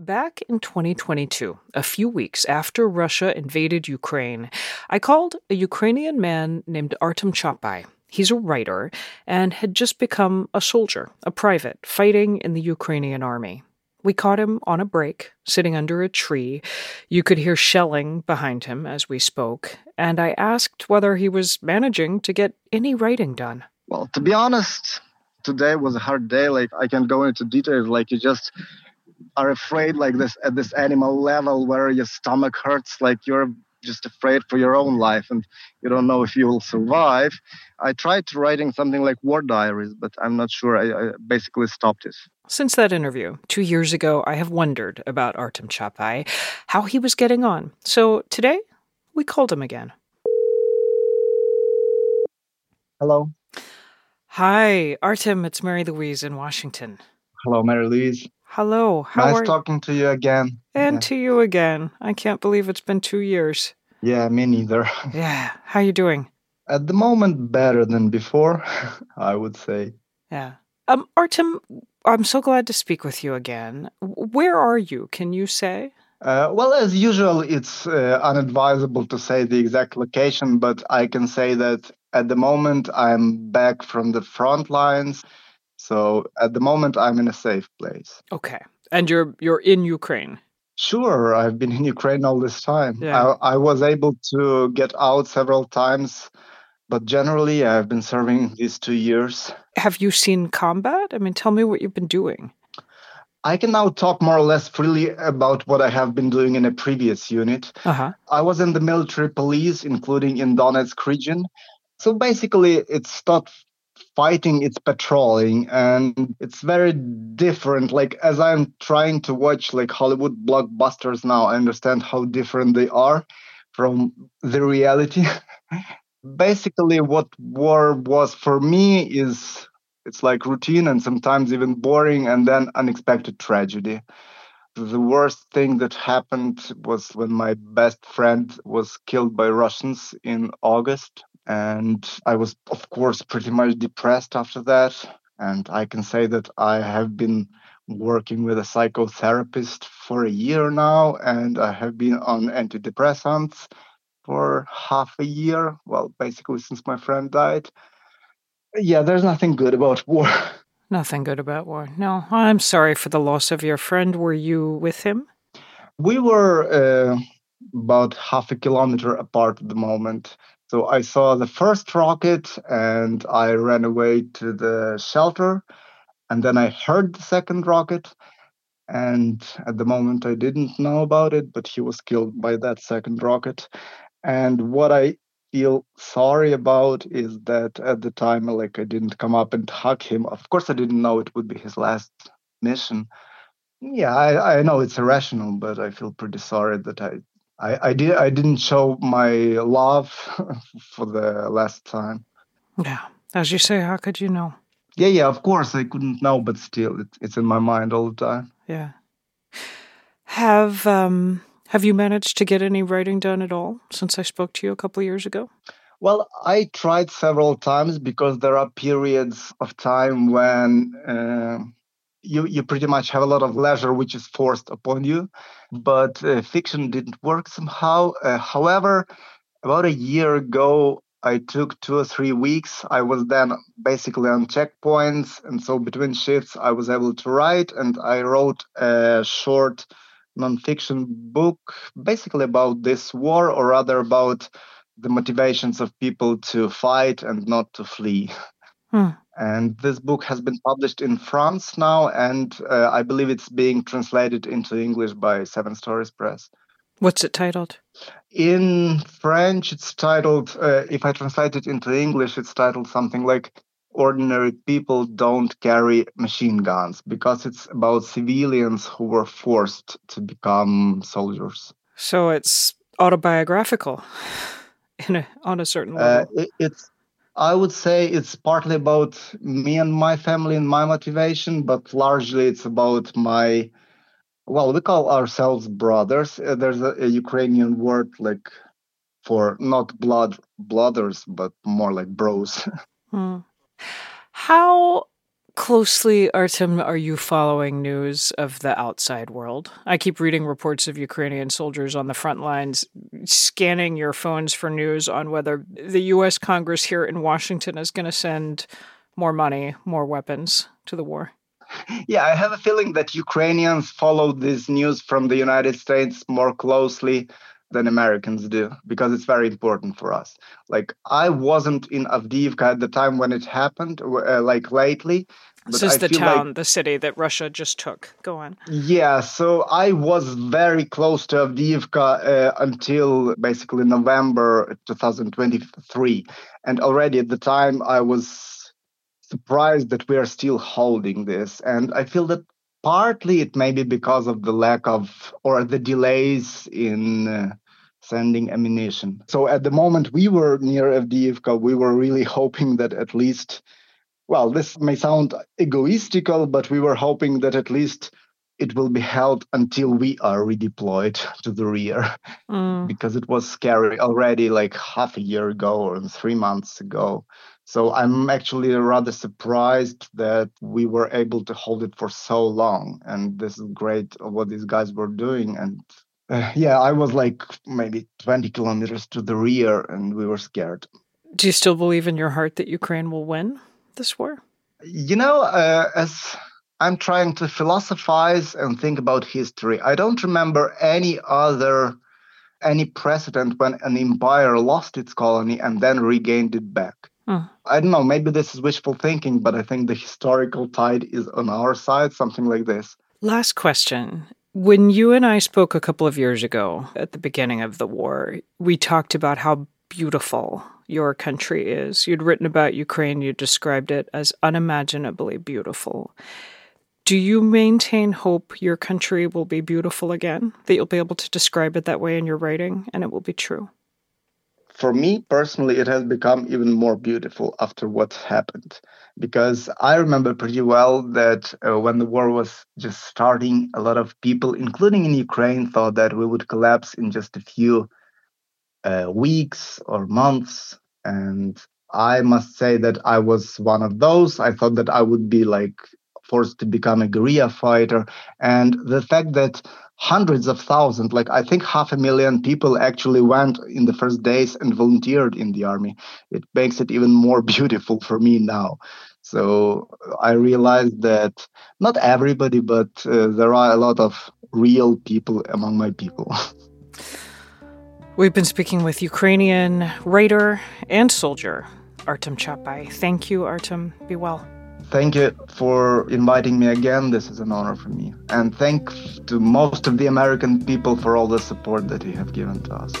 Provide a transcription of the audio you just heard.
Back in 2022, a few weeks after Russia invaded Ukraine, I called a Ukrainian man named Artem Chapeye. He's a writer and had just become a soldier, a private, fighting in the Ukrainian army. We caught him on a break, sitting under a tree. You could hear shelling behind him as we spoke, and I asked whether he was managing to get any writing done. Well, to be honest, today was a hard day. Like, I can't go into details. Like, you just are afraid, like this, at this animal level where your stomach hurts, like you're just afraid for your own life and you don't know if you will survive. I tried writing something like war diaries, but I'm not sure. I, I basically stopped it. Since that interview, two years ago, I have wondered about Artem Chapeye, how he was getting on. So today, we called him again. Hello. Hi, Artem. It's Mary Louise in Washington. Hello, Mary Louise. Hello. How nice are talking to you again. And yeah. to you again. I can't believe it's been two years. Yeah, me neither. Yeah. How are you doing? At the moment, better than before, I would say. Yeah. Um, Artem, I'm so glad to speak with you again. Where are you? Can you say? Uh, well, as usual, it's uh, unadvisable to say the exact location, but I can say that at the moment I'm back from the front lines. So at the moment I'm in a safe place. Okay. And you're you're in Ukraine. Sure, I've been in Ukraine all this time. Yeah. I, I was able to get out several times, but generally I've been serving these two years. Have you seen combat? I mean, tell me what you've been doing. I can now talk more or less freely about what I have been doing in a previous unit. Uh-huh. I was in the military police, including in Donetsk region. So basically, it's not fighting, it's patrolling, and it's very different. Like as I'm trying to watch like Hollywood blockbusters now, I understand how different they are from the reality. basically, what war was for me is it's like routine and sometimes even boring, and then unexpected tragedy. The worst thing that happened was when my best friend was killed by Russians in August. And I was, of course, pretty much depressed after that. And I can say that I have been working with a psychotherapist for a year now, and I have been on antidepressants for half a year. Well, basically, since my friend died. Yeah, there's nothing good about war. Nothing good about war. No, I'm sorry for the loss of your friend. Were you with him? We were uh, about half a kilometer apart at the moment. So I saw the first rocket and I ran away to the shelter. And then I heard the second rocket. And at the moment, I didn't know about it, but he was killed by that second rocket. And what I feel sorry about is that at the time, like, I didn't come up and hug him. Of course, I didn't know it would be his last mission. Yeah, I, I know it's irrational, but I feel pretty sorry that I I, I did I didn't show my love for the last time. Yeah. As you say, how could you know? Yeah, yeah, of course I couldn't know, but still it, it's in my mind all the time. Yeah. Have um have you managed to get any writing done at all since I spoke to you a couple of years ago? Well, I tried several times because there are periods of time when uh, you you pretty much have a lot of leisure which is forced upon you but uh, fiction didn't work somehow. Uh, however about a year ago i took two or three weeks. I was then basically on checkpoints and so between shifts i was able to write and i wrote a short nonfiction book basically about this war or rather about the motivations of people to fight and not to flee. Hmm. And this book has been published in France now, and uh, I believe it's being translated into English by Seven Stories Press. What's it titled? In French, it's titled, uh, if I translate it into English, it's titled something like Ordinary People Don't Carry Machine Guns, because it's about civilians who were forced to become soldiers. So it's autobiographical in a, on a certain Uh, level. it, it's I would say it's partly about me and my family and my motivation, but largely it's about my. Well, we call ourselves brothers. Uh, there's a, a Ukrainian word like for not blood blooders, but more like bros. Hmm. How closely, Artem, are you following news of the outside world? I keep reading reports of Ukrainian soldiers on the front lines, scanning your phones for news on whether the U.S. Congress here in Washington is going to send more money, more weapons to the war. Yeah, I have a feeling that Ukrainians follow this news from the United States more closely than Americans do because it's very important for us. Like I wasn't in Avdiivka at the time when it happened, uh, like lately. This is I the town, like, the city that Russia just took. Go on. Yeah, so I was very close to Avdiivka uh, until basically November 2023, and already at the time I was surprised that we are still holding this, and I feel that partly it may be because of the lack of or the delays in uh, sending ammunition. So at the moment we were near Avdiivka, we were really hoping that at least, well, this may sound egoistical, but we were hoping that at least it will be held until we are redeployed to the rear mm. because it was scary already like half a year ago or three months ago so I'm actually rather surprised that we were able to hold it for so long. And this is great what these guys were doing. And uh, yeah, I was like maybe 20 kilometers to the rear and we were scared. Do you still believe in your heart that Ukraine will win this war? You know, uh, as I'm trying to philosophize and think about history, I don't remember any other any precedent when an empire lost its colony and then regained it back. I don't know, maybe this is wishful thinking, but I think the historical tide is on our side, something like this. Last question. When you and I spoke a couple of years ago at the beginning of the war, we talked about how beautiful your country is. You'd written about Ukraine, you described it as unimaginably beautiful. Do you maintain hope your country will be beautiful again? That you'll be able to describe it that way in your writing and it will be true? for me personally, it has become even more beautiful after what happened. Because I remember pretty well that uh, when the war was just starting, a lot of people, including in Ukraine, thought that we would collapse in just a few uh, weeks or months. And I must say that I was one of those. I thought that I would be like forced to become a guerrilla fighter. And the fact that hundreds of thousands, like I think half a million people actually went in the first days and volunteered in the army. It makes it even more beautiful for me now. So I realized that not everybody, but uh, there are a lot of real people among my people. We've been speaking with Ukrainian writer and soldier Artem Chapeye. Thank you, Artem. Be well. Thank you for inviting me again. This is an honor for me. And thank to most of the American people for all the support that you have given to us.